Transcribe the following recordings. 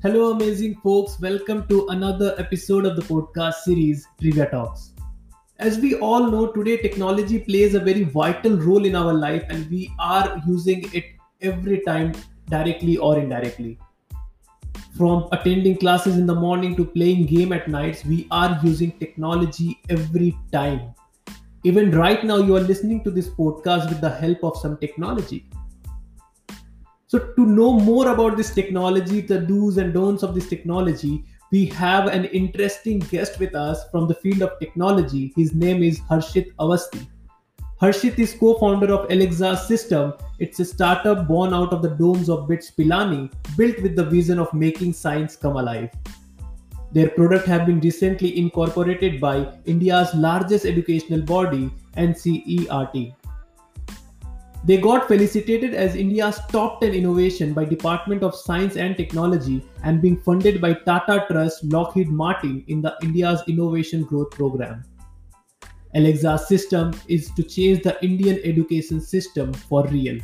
Hello, amazing folks. Welcome to another episode of the podcast series Trivia Talks. As we all know, today technology plays a very vital role in our life, and we are using it every time, directly or indirectly. From attending classes in the morning to playing game at nights, we are using technology every time. Even right now, you are listening to this podcast with the help of some technology. So, to know more about this technology, the do's and don'ts of this technology, we have an interesting guest with us from the field of technology. His name is Harshit Awasthi. Harshit is co-founder of Alexa System. It's a startup born out of the domes of BITS Pilani, built with the vision of making science come alive. Their product have been recently incorporated by India's largest educational body, NCERT. They got felicitated as India's top 10 innovation by Department of Science and Technology and being funded by Tata Trust Lockheed Martin in the India's Innovation Growth Program. Alexa's system is to change the Indian education system for real.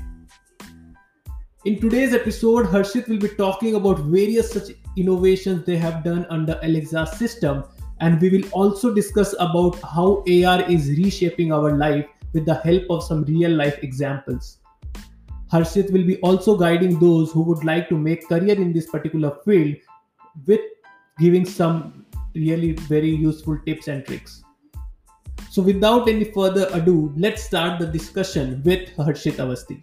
In today's episode, Harshit will be talking about various such innovations they have done under Alexa's system and we will also discuss about how AR is reshaping our life with the help of some real life examples. Harshit will be also guiding those who would like to make career in this particular field with giving some really very useful tips and tricks. So without any further ado, let's start the discussion with Harshit Awasthi.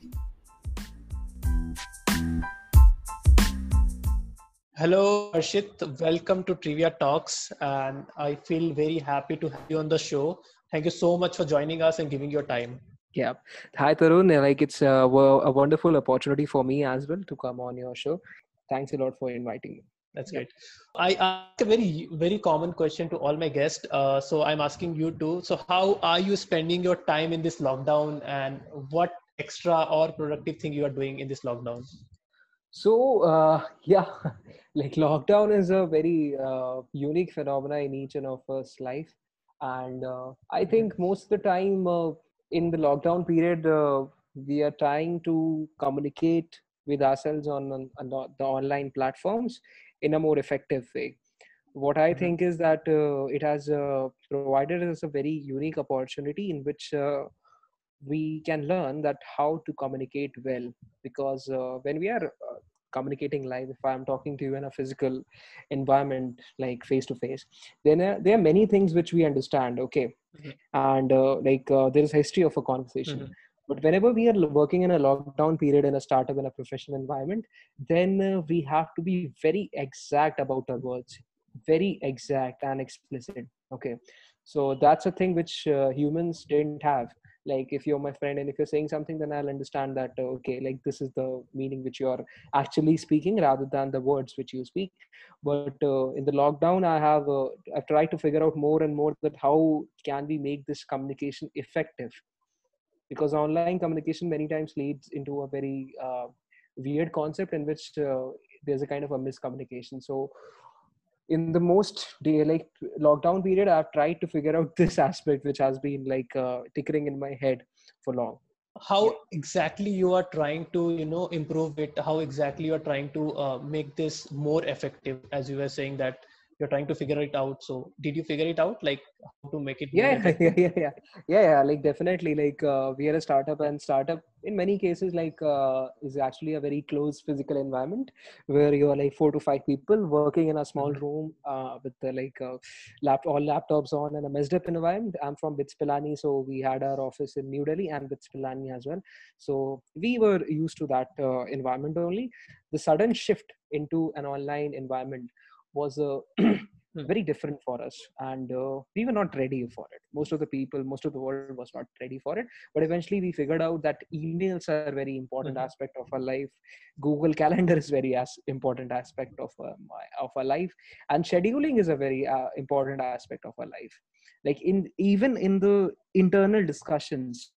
Hello, Harshit. Welcome to Trivia Talks, and I feel very happy to have you on the show. Thank you so much for joining us and giving your time. Yeah. Hi, Tarun. Like it's a, a wonderful opportunity for me as well to come on your show. Thanks a lot for inviting me. That's great. I ask a very, very common question to all my guests. Uh, so I'm asking you too. So how are you spending your time in this lockdown and what extra or productive thing you are doing in this lockdown? So uh, yeah, like lockdown is a very uh, unique phenomena in each and of us life and uh, i think most of the time uh, in the lockdown period uh, we are trying to communicate with ourselves on, on, on, the online platforms in a more effective way what i mm-hmm. think is that uh, it has uh, provided us a very unique opportunity in which uh, we can learn that how to communicate well because when we are communicating live if i'm talking to you in a physical environment like face to face then uh, there are many things which we understand okay? Mm-hmm. and uh, like uh, there is history of a conversation. Mm-hmm. but whenever we are working in a lockdown period in a startup in a professional environment then uh, we have to be very exact about our words. Very exact and explicit okay? So that's a thing which uh, humans didn't have like if you're my friend and if you're saying something then i'll understand that uh, okay like this is the meaning which you're actually speaking rather than the words which you speak. But uh, in the lockdown i have uh, i've tried to figure out more and more that how can we make this communication effective? Because online communication many times leads into a very uh, weird concept in which uh, there's a kind of a miscommunication. So in the most day like lockdown period i've tried to figure out this aspect which has been like uh, tickling in my head for long. How exactly you are trying to you know improve it? How exactly you are trying to uh, make this more effective? As you were saying that you're trying to figure it out. So did you figure it out? Like how to make it yeah yeah, yeah yeah. Yeah yeah like definitely like uh, we are a startup and startup in many cases like uh, is actually a very close physical environment where you're like four to five people working in a small mm-hmm. room uh, with the, like uh, lap all laptops on and a messed up environment. I'm from bits pilani so we had our office in new delhi and bits pilani as well. So we were used to that uh, environment only. The sudden shift into an online environment was uh, hmm. very different for us. And uh, we were not ready for it. Most of the people most of the world was not ready for it. But eventually we figured out that emails are a very important mm-hmm. aspect of our life. Google calendar is very as important aspect of my, of our life. And scheduling is a very uh, important aspect of our life. Like in even in the internal discussions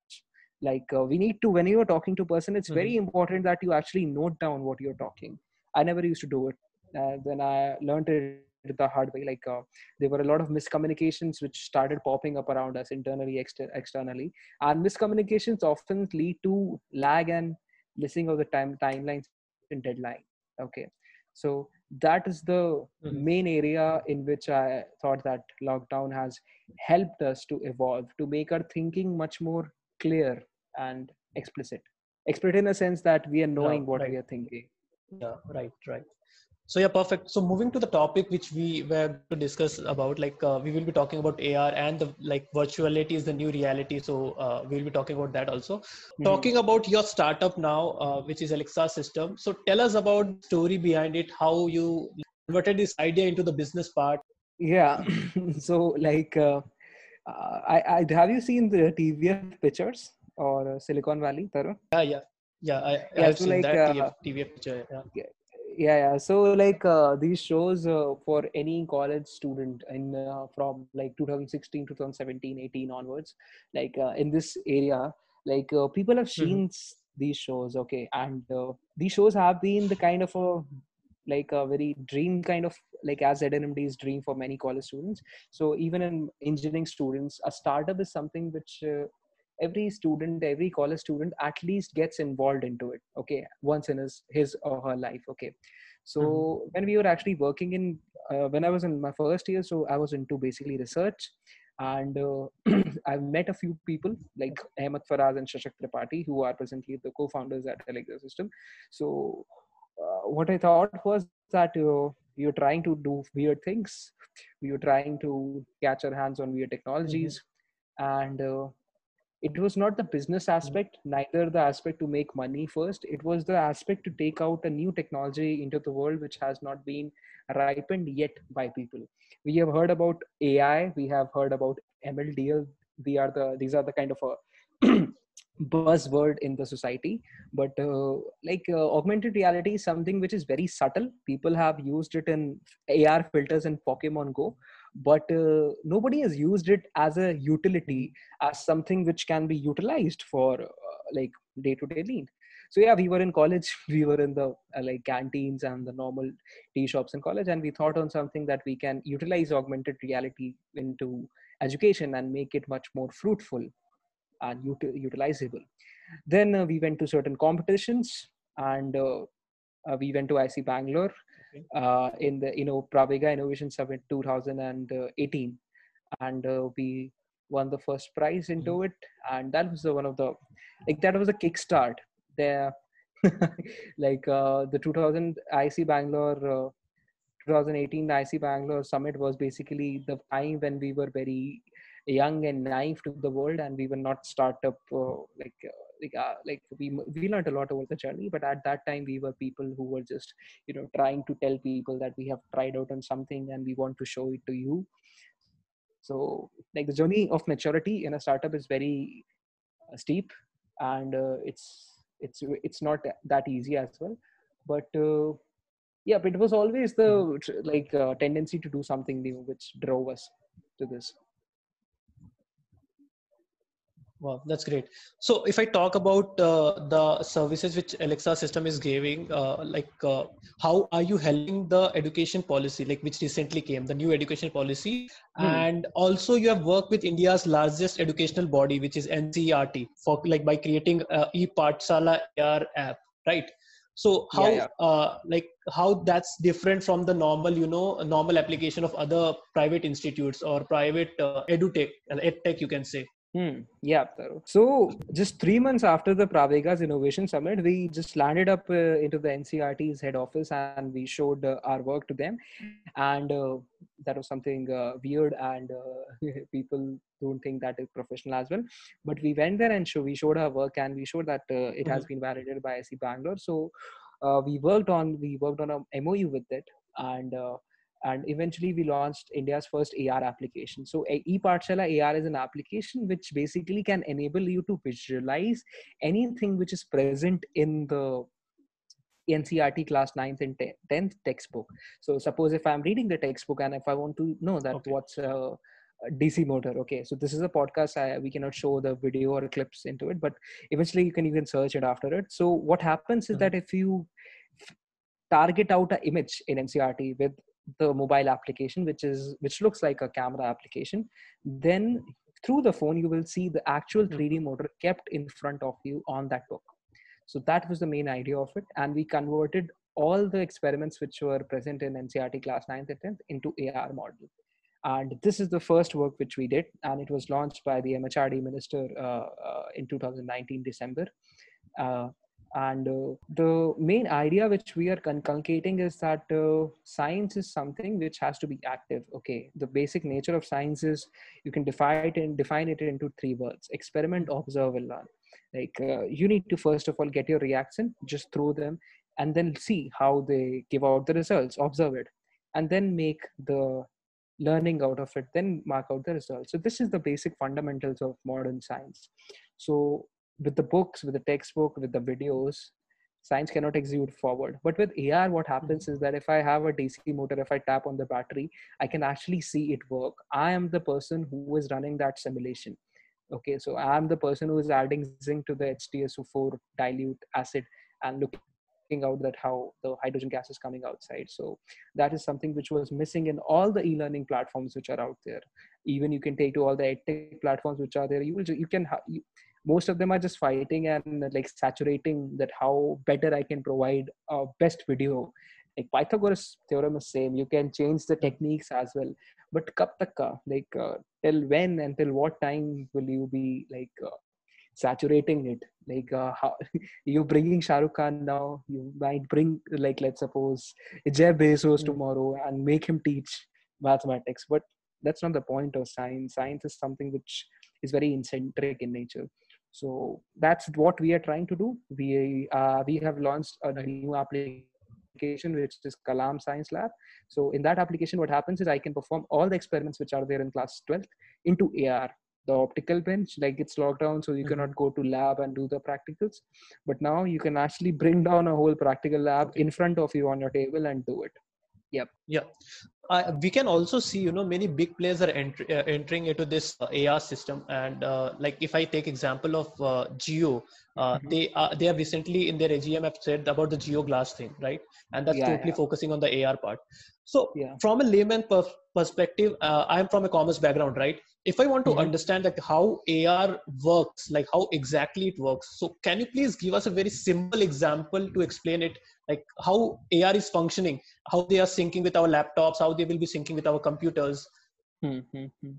like uh, we need to when you are talking to a person it's mm-hmm. very important that you actually note down what you're talking. I never used to do it uh, then I learned it the hard way. Like uh, there were a lot of miscommunications which started popping up around us internally, exter- externally, and miscommunications often lead to lag and missing of the time timelines and deadline. Okay, so that is the Mhm. main area in which i thought that lockdown has helped us to evolve to make our thinking much more clear and explicit explicit in a sense that we are knowing what right. we are thinking yeah right right so yeah perfect. So moving to the topic which we were to discuss about like uh, we will be talking about ar and the like virtuality is the new reality. So uh, we will be talking about that also. Mhm. talking about your startup now uh, which is alexa system. So tell us about the story behind it how you converted this idea into the business part. Yeah. So like uh, uh, I, I have you seen the tvf pitchers or uh, silicon valley? Tarun? yeah yeah. Yeah i, Yeah, have so seen like, that uh, TV, TV picture yeah. Yeah yeah so like uh, these shows uh, for any college student in uh, from like 2016 2017 18 onwards like uh, in this area like uh, people have Mhm. seen s- these shows okay and uh, these shows have been the kind of a like a very dream kind of like as ZNMD's dream for many college students. So even in engineering students, a startup is something which uh, every student, every college student at least gets involved into it. Okay, once in his his or her life. Okay, so when we were actually working in uh, when I was in my first year, so I was into basically research. And uh, I've met a few people like Ahmed Faraz and Shashank Tripathi, who are presently the co-founders at Alexa System. So uh, what I thought was that uh, were trying to do weird things. you're trying to catch our hands on weird technologies, and uh, it was not the business aspect, neither the aspect to make money first. It was the aspect to take out a new technology into the world which has not been ripened yet by people. We have heard about AI. We have heard about MLDL. We are the these are the kind of a buzzword in the society but uh, like uh, augmented reality is something which is very subtle people have used it in ar filters in pokemon go but uh, nobody has used it as a utility as something which can be utilized for uh, like day to day need so yeah we were in college we were in the uh, like canteens and the normal tea shops in college and we thought on something that we can utilize augmented reality into education and make it much more fruitful and util- utilizable. Then uh, we went to certain competitions and uh, uh, we went to IISc Bangalore. Uh, in the you know Pravega Innovation Summit 2018, and uh, we won the first prize into it, and that was the one of the like that was a kickstart. There, like uh, the 2000 IISc Bangalore. Uh, 2018 IISc Bangalore Summit was basically the time when we were very young and naive to the world and we were not startup uh, like uh, like uh, like we we learned a lot over the journey but at that time we were people who were just you know trying to tell people that we have tried out on something and we want to show it to you. So like the journey of maturity in a startup is very uh, steep and uh, it's it's it's not that easy as well. But uh, yeah but it was always the like uh, tendency to do something new which drove us to this Wow, that's great. So if I talk about uh, the services which Alexa system is giving, uh, like uh, how are you helping the education policy, like which recently came, the new education policy, Hmm. and also you have worked with India's largest educational body, which is NCERT, for like by creating a e-Pathshala AR app, right? So how Yeah, yeah. Uh, like how that's different from the normal, you know, normal application of other private institutes or private uh, edutech, uh, edtech, you can say. Hmm. Yeah. So just three months after the Pravega's Innovation Summit, we just landed up uh, into the NCERT's head office and we showed uh, our work to them, and uh, that was something uh, weird and uh, people don't think that is professional as well. But we went there and show, we showed our work and we showed that uh, it has been validated by IISc Bangalore. So uh, we worked on we worked on a MOU with it and. Uh, and eventually we launched india's first ar application so a- ePathshala ar is an application which basically can enable you to visualize anything which is present in the ncert class 9th and 10th textbook so suppose if i'm reading the textbook and if i want to know that Okay. what's uh, a dc motor okay so this is a podcast I, we cannot show the video or clips into it but eventually you can you can search it after it so what happens is Mhm. that if you target out an image in ncert with the mobile application which is which looks like a camera application then through the phone you will see the actual Mhm. 3d motor kept in front of you on that book. So that was the main idea of it. And we converted all the experiments which were present in ncert class 9th and 10th into ar model. And this is the first work which we did and it was launched by the mhrd minister uh, uh, in 2019 december. Uh, and uh, the main idea which we are conculcating is that uh, science is something which has to be active okay? The basic nature of science is you can define it and define it into three words experiment observe and learn. Like uh, you need to first of all get your reaction just throw them and then see how they give out the results observe it and then make the learning out of it then mark out the results. So this is the basic fundamentals of modern science. So with the books with the textbook with the videos science cannot execute forward. But with ar what happens mm-hmm. is that if i have a dc motor if i tap on the battery i can actually see it work. I am the person who is running that simulation. Okay so i am the person who is adding zinc to the h2so4 dilute acid and looking out that how the hydrogen gas is coming outside. So that is something which was missing in all the e-learning platforms which are out there. Even you can take to all the edtech platforms which are there. You will you can you, most of them are just fighting and like saturating that how better i can provide a best video. Like pythagoras theorem is same. You can change the techniques as well. But kab takka like uh, till when and till what time will you be like uh, saturating it? Like uh, how, you're bringing Shahrukh Khan now you might bring like let's suppose Jeff Bezos mm. tomorrow and make him teach mathematics. But that's not the point of science. Science is something which is very eccentric in nature so that's what we are trying to do. We uh, we have launched a new application which is Kalam Science Lab. So in that application, what happens is I can perform all the experiments which are there in class 12th into AR. The optical bench, like it's locked down, so you mm-hmm. cannot go to lab and do the practicals. But now you can actually bring down a whole practical lab in front of you on your table and do it. Yep. Yeah. Uh, we can also see, you know, many big players are ent- uh, entering into this uh, AR system. And uh, like, if I take example of uh, Jio, uh, mm-hmm. they they have recently in their AGM have said about the Jio Glass thing, right? And that's yeah, totally yeah. focusing on the AR part. So, yeah. from a layman per- perspective, I'm from a commerce background, right? If I want to mm-hmm. understand like how AR works, like how exactly it works, so can you please give us a very simple example to explain it like how ar is functioning how they are syncing with our laptops how they will be syncing with our computers mm-hmm.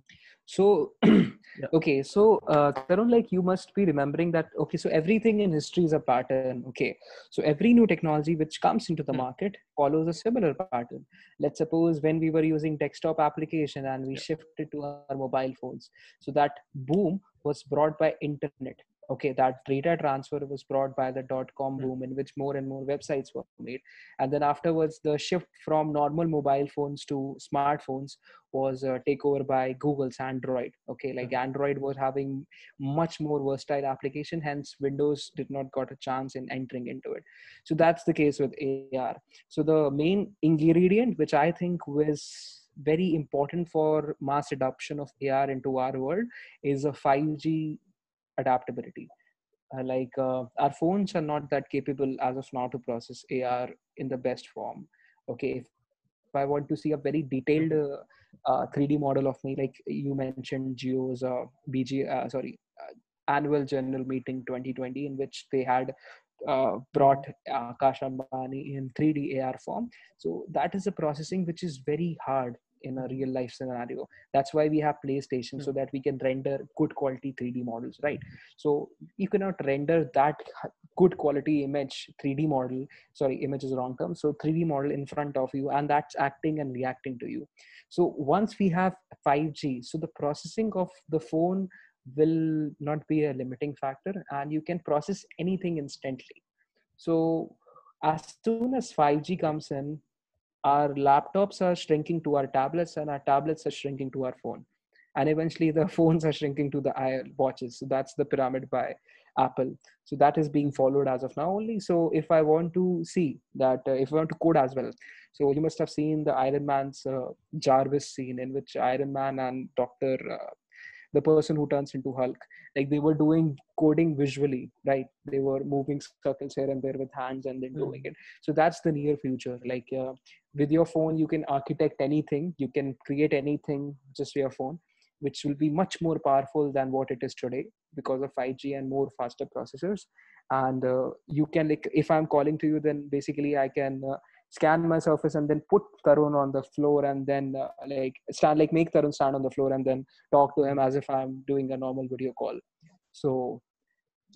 So yeah. okay so uh, Tarun, like you must be remembering that okay so everything in history is a pattern okay so every new technology which comes into the mm-hmm. market follows a similar pattern let's suppose when we were using desktop application and we yeah. shifted to our mobile phones so that boom was brought by internet okay that data transfer was brought by the dot com hmm. boom in which more and more websites were made and then afterwards the shift from normal mobile phones to smartphones was uh, take over by google's android okay like hmm. android was having much more versatile application hence windows did not got a chance in entering into it so that's the case with ar so the main ingredient which i think was very important for mass adoption of ar into our world is a 5g adaptability. Uh, like uh, our phones are not that capable as of now to process AR in the best form. Okay, if, I want to see a very detailed uh, 3D uh, model of me, like you mentioned, Jio's uh, BG, uh, sorry, annual general meeting 2020, in which they had uh, brought uh, Akash Ambani in 3D AR form. So that is a processing which is very hard in a real life scenario. That's why we have playstation mm-hmm. so that we can render good quality 3d models right? So you cannot render that good quality image 3d model sorry image is wrong term so 3d model in front of you and that's acting and reacting to you. So once we have 5g so the processing of the phone will not be a limiting factor and you can process anything instantly. So as soon as 5g comes in our laptops are shrinking to our tablets and our tablets are shrinking to our phone. And eventually the phones are shrinking to the watches. So that's the pyramid by apple. So that is being followed as of now only. So if i want to see that uh, if i want to code as well so you must have seen the iron man's uh, jarvis scene in which iron man and dr uh, the person who turns into hulk. Like they were doing coding visually right? They were moving circles here and there with hands and then doing it. So that's the near future. Like uh, with your phone you can architect anything. You can create anything just your phone which will be much more powerful than what it is today because of 5G and more faster processors. And uh, you can like if I'm calling to you, then basically I can uh, scan my surface and then put Tarun on the floor and then uh, like stand like make Tarun stand on the floor and then talk to him as if I'm doing a normal video call. So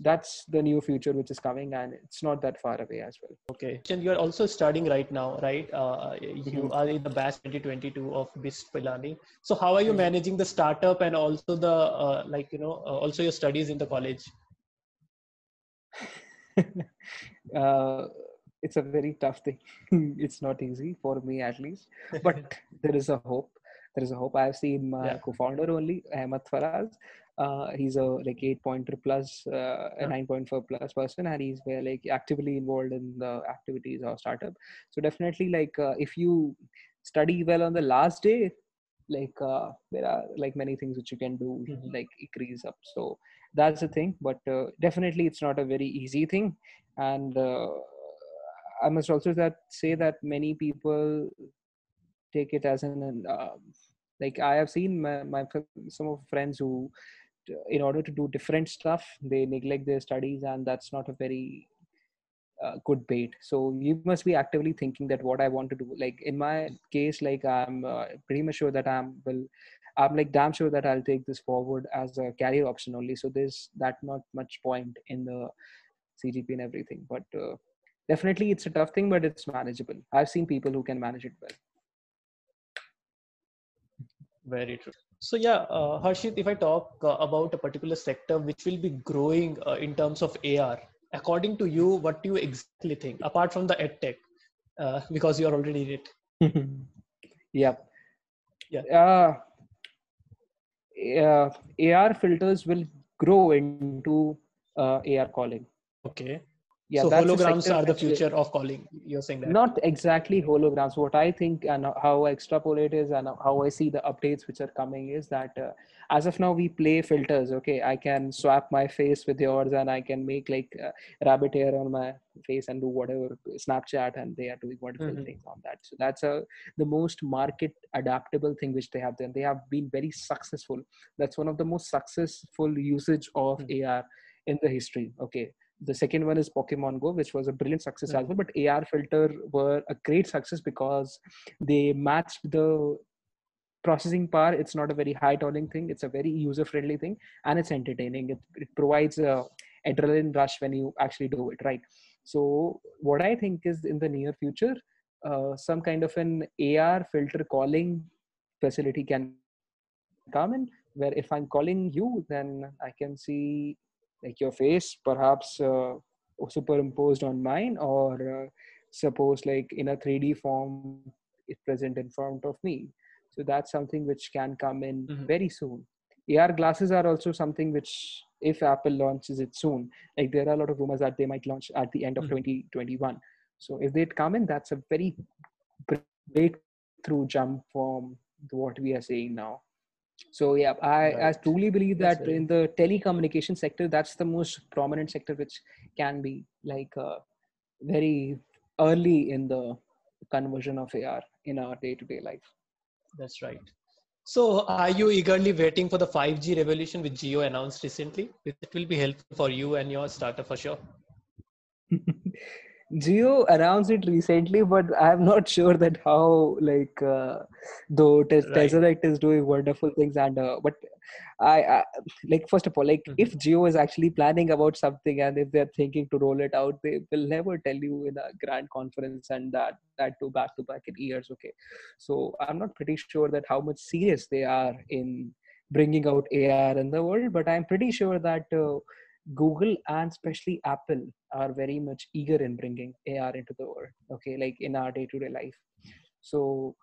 that's the new future which is coming and it's not that far away as well okay and you're also studying right now right uh, you mm-hmm. are in the batch 2022 of BITS Pilani so how are you mm-hmm. managing the startup and also the uh, like you know uh, also your studies in the college uh, it's a very tough thing. It's not easy for me at least. But there is a hope. There is a hope. I've seen my yeah. co-founder only ahmed faraz. Uh, he's a like 8 pointer plus uh, a 9.4 plus person and he's very like actively involved in the activities of startup. So definitely like uh, if you study well on the last day like uh, there are like many things which you can do mm-hmm. like increase up. So that's the thing. But uh, definitely it's not a very easy thing. And uh, i must also that say that many people take it as an um, like i have seen my, my some of friends who in order to do different stuff they neglect their studies and that's not a very uh, good bait. So you must be actively thinking that what i want to do like in my case like i'm uh, pretty much sure that i'm will, i'm like damn sure that i'll take this forward as a career option only. So there's that not much point in the cgp and everything. But uh, definitely it's a tough thing but it's manageable i've seen people who can manage it well very true so yeah, uh, Harshit, if I talk uh, about a particular sector which will be growing uh, in terms of AR, according to you, what do you exactly think, apart from the edtech, uh, because you are already in it? yep. Yeah. Uh, AR filters will grow into uh, AR calling. Okay yeah so holograms are the future of calling you're saying that? Not exactly holograms. What i think and how i extrapolate is and how i see the updates which are coming is that uh, as of now we play filters okay? I can swap my face with yours and i can make like uh, rabbit hair on my face and do whatever snapchat and they are doing wonderful mm-hmm. things on that. So that's a the most market adaptable thing which they have done. They have been very successful. That's one of the most successful usage of mm-hmm. ar in the history okay the second one is pokemon go which was a brilliant success mm-hmm. as well but ar filter were a great success because they matched the processing power. It's not a very high tolling thing. It's a very user friendly thing and it's entertaining. It, it provides a adrenaline rush when you actually do it right? So what i think is in the near future uh, some kind of an ar filter calling facility can come in where if i'm calling you then i can see like your face perhaps uh, superimposed on mine or uh, suppose like in a 3d form is present in front of me so that's something which can come in mm-hmm. very soon ar glasses are also something which if apple launches it soon like there are a lot of rumors that they might launch at the end of mm-hmm. 2021 so if they come in that's a very breakthrough jump from what we are saying now so yeah i, right. I truly believe that right. in the telecommunication sector that's the most prominent sector which can be like uh, very early in the conversion of ar in our day-to-day life that's right so are you eagerly waiting for the 5g revolution which jio announced recently it will be helpful for you and your startup for sure Jio announced it recently, but I'm not sure that how like uh, though Tes- right. Tesseract is doing wonderful things and uh, but I, I, like first of all like mm-hmm. if Jio is actually planning about something and if they're thinking to roll it out, they will never tell you in a grand conference and that that to back to back in years. Okay, so I'm not pretty sure that how much serious they are in bringing out AR in the world, but I'm pretty sure that. Uh, Google and especially Apple are very much eager in bringing AR into the world. Okay, like in our day-to-day life. So,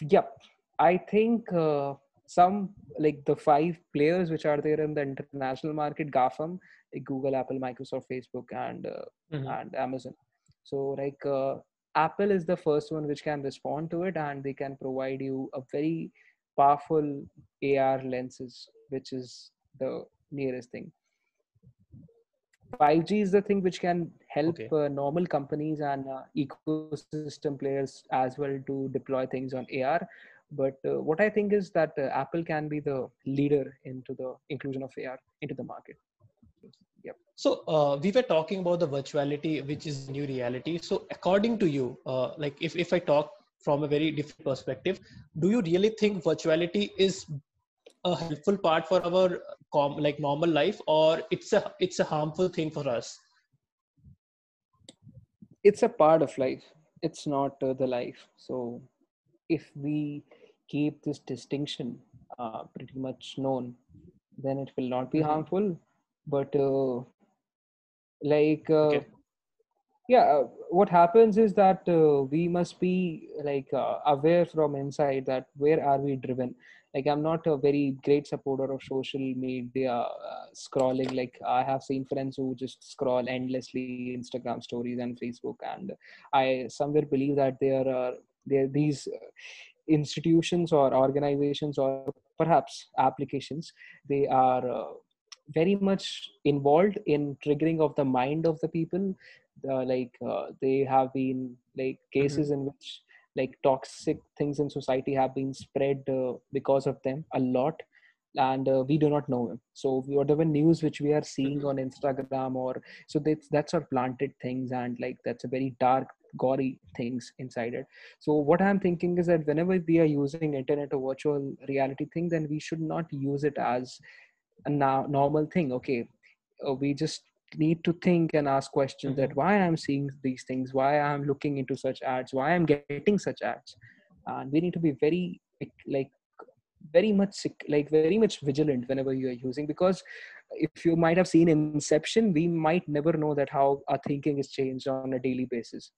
yep, I think uh, some like the five players which are there in the international market, GAFAM, like Google, Apple, Microsoft, Facebook, and uh, mm-hmm. and Amazon. So, like uh, Apple is the first one which can respond to it, and they can provide you a very powerful AR lenses, which is the nearest thing 5G is the thing which can help okay. uh, normal companies and uh, ecosystem players as well to deploy things on AR. but uh, what i think is that uh, apple can be the leader into the inclusion of ar into the market yep so uh, we were talking about the virtuality which is new reality so according to you uh, like if, if i talk from a very different perspective do you really think virtuality is a helpful part for our com- like normal life or it's a it's a harmful thing for us? It's a part of life. It's not uh, the life. So if we keep this distinction uh, pretty much known then it will not be mm-hmm. harmful. But uh, like uh, okay. yeah uh, what happens is that uh, we must be like aware from inside that where are we driven like i'm not a very great supporter of social media uh, scrolling like i have seen friends who just scroll endlessly instagram stories and facebook and i somewhere believe that there are there these institutions or organizations or perhaps applications they are uh, very much involved in triggering of the mind of the people uh, like uh, they have been like cases mm-hmm. in which like toxic things in society have been spread uh, because of them a lot and uh, we do not know them. So whatever news which we are seeing on instagram or so that's that's our planted things and like that's a very dark gory things inside it. So what i'm thinking is that whenever we are using internet or virtual reality thing then we should not use it as a now normal thing. Okay uh, we just need to think and ask questions mm-hmm. that why i'm seeing these things why i'm looking into such ads why i'm getting such ads and we need to be very like very much like very much vigilant whenever you are using because if you might have seen inception we might never know that how our thinking is changed on a daily basis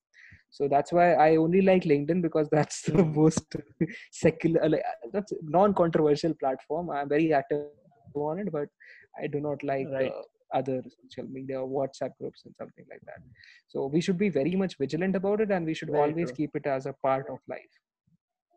so that's why i only like linkedin because that's the mm-hmm. most secular like, that's non-controversial platform i'm very active on it but i do not like right. uh, other social media whatsapp groups and something like that. So we should be very much vigilant about it and we should very always true. keep it as a part of life.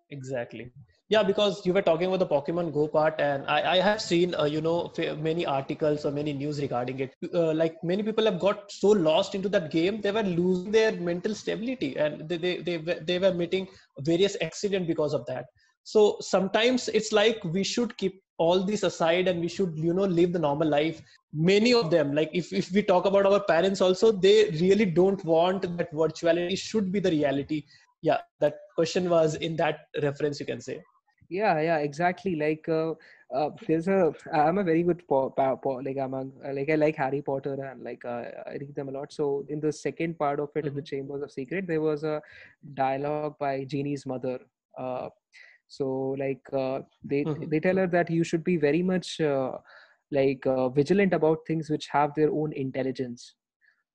Exactly. Yeah because you were talking about the pokemon go part and i, I have seen uh, you know many articles or many news regarding it. Uh, like many people have got so lost into that game they were losing their mental stability and they, they, they, they were meeting various accidents because of that. So sometimes it's like we should keep all this aside and we should you know live the normal life. Many of them like if, if we talk about our parents also they really don't want that virtuality should be the reality. Yeah that question was in that reference you can say. Yeah yeah exactly. Like uh, uh, there's a i'm a very good po- po- po- like i'm a like i like harry potter and like uh, i read them a lot. So in the second part of it mm-hmm. in the chambers of secret there was a dialogue by ginny's mother. Uh, so like uh, they mm-hmm. they tell her that you should be very much uh, like uh, vigilant about things which have their own intelligence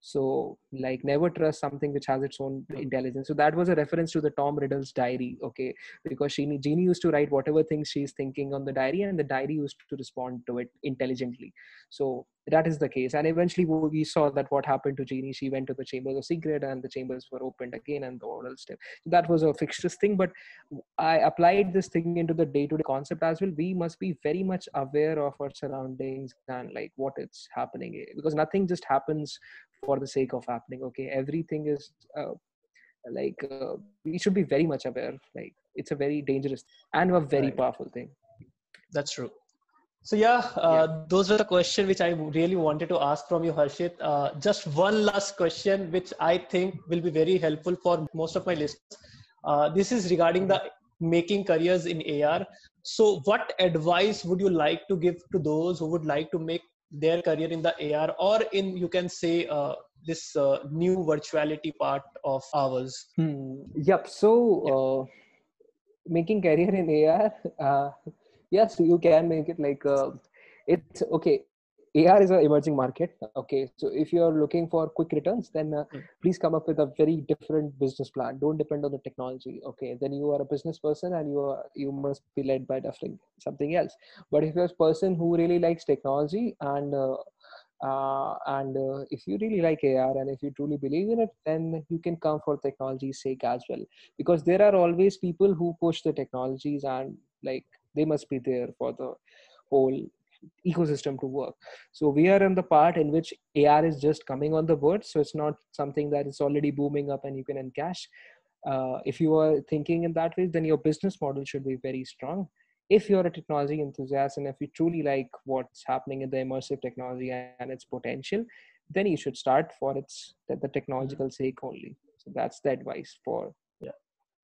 so like never trust something which has its own intelligence. So that was a reference to the tom riddle's diary okay? Because she Ginny used to write whatever things she's thinking on the diary and the diary used to respond to it intelligently. So that is the case. And eventually we saw that what happened to Ginny she went to the chambers of secret and the chambers were opened again and the oral step. That was a fictitious thing but i applied this thing into the day-to-day concept as well. We must be very much aware of our surroundings and like what is happening. Because nothing just happens for the sake of happening okay everything is uh, like uh, we should be very much aware like it's a very dangerous and a very right. powerful thing that's true so yeah, uh, yeah, those were the questions which I really wanted to ask from you, Harshit. Uh, just one last question, which I think will be very helpful for most of my listeners. Uh, this is regarding the making careers in AR. So, what advice would you like to give to those who would like to make their career in the AR or in you can say uh, this uh, new virtuality part of ours? Hmm. Yep. So. Uh, making career in AR uh, yes you can make it like uh, it's okay AR is an emerging market. Okay, so if you're looking for quick returns, then uh, mm. please come up with a very different business plan. Don't depend on the technology. Okay, then you are a business person and you are you must be led by definitely something else. But if you're a person who really likes technology and uh, uh, and uh, if you really like AR and if you truly believe in it, then you can come for technology's sake as well. Because there are always people who push the technologies and like they must be there for the whole ecosystem to work. So we are in the part in which ar is just coming on the board so it's not something that is already booming up and you can encash. Uh, if you are thinking in that way then your business model should be very strong. If you're a technology enthusiast and if you truly like what's happening in the immersive technology and its potential then you should start for its the technological sake only. So that's the advice for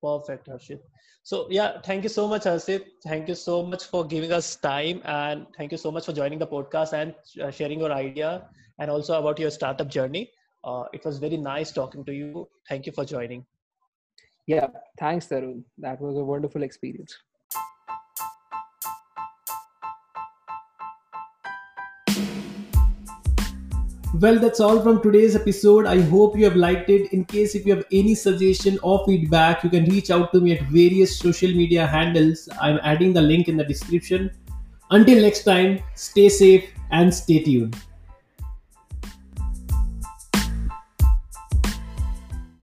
perfect harshit. So yeah thank you so much harshit. Thank you so much for giving us time and thank you so much for joining the podcast and uh, sharing your idea and also about your startup journey. Uh, it was very nice talking to you. Thank you for joining. Yeah thanks tarun. That was a wonderful experience Well, that's all from today's episode. I hope you have liked it. In case if you have any suggestion or feedback, you can reach out to me at various social media handles. I'm adding the link in the description. Until next time, stay safe and stay tuned.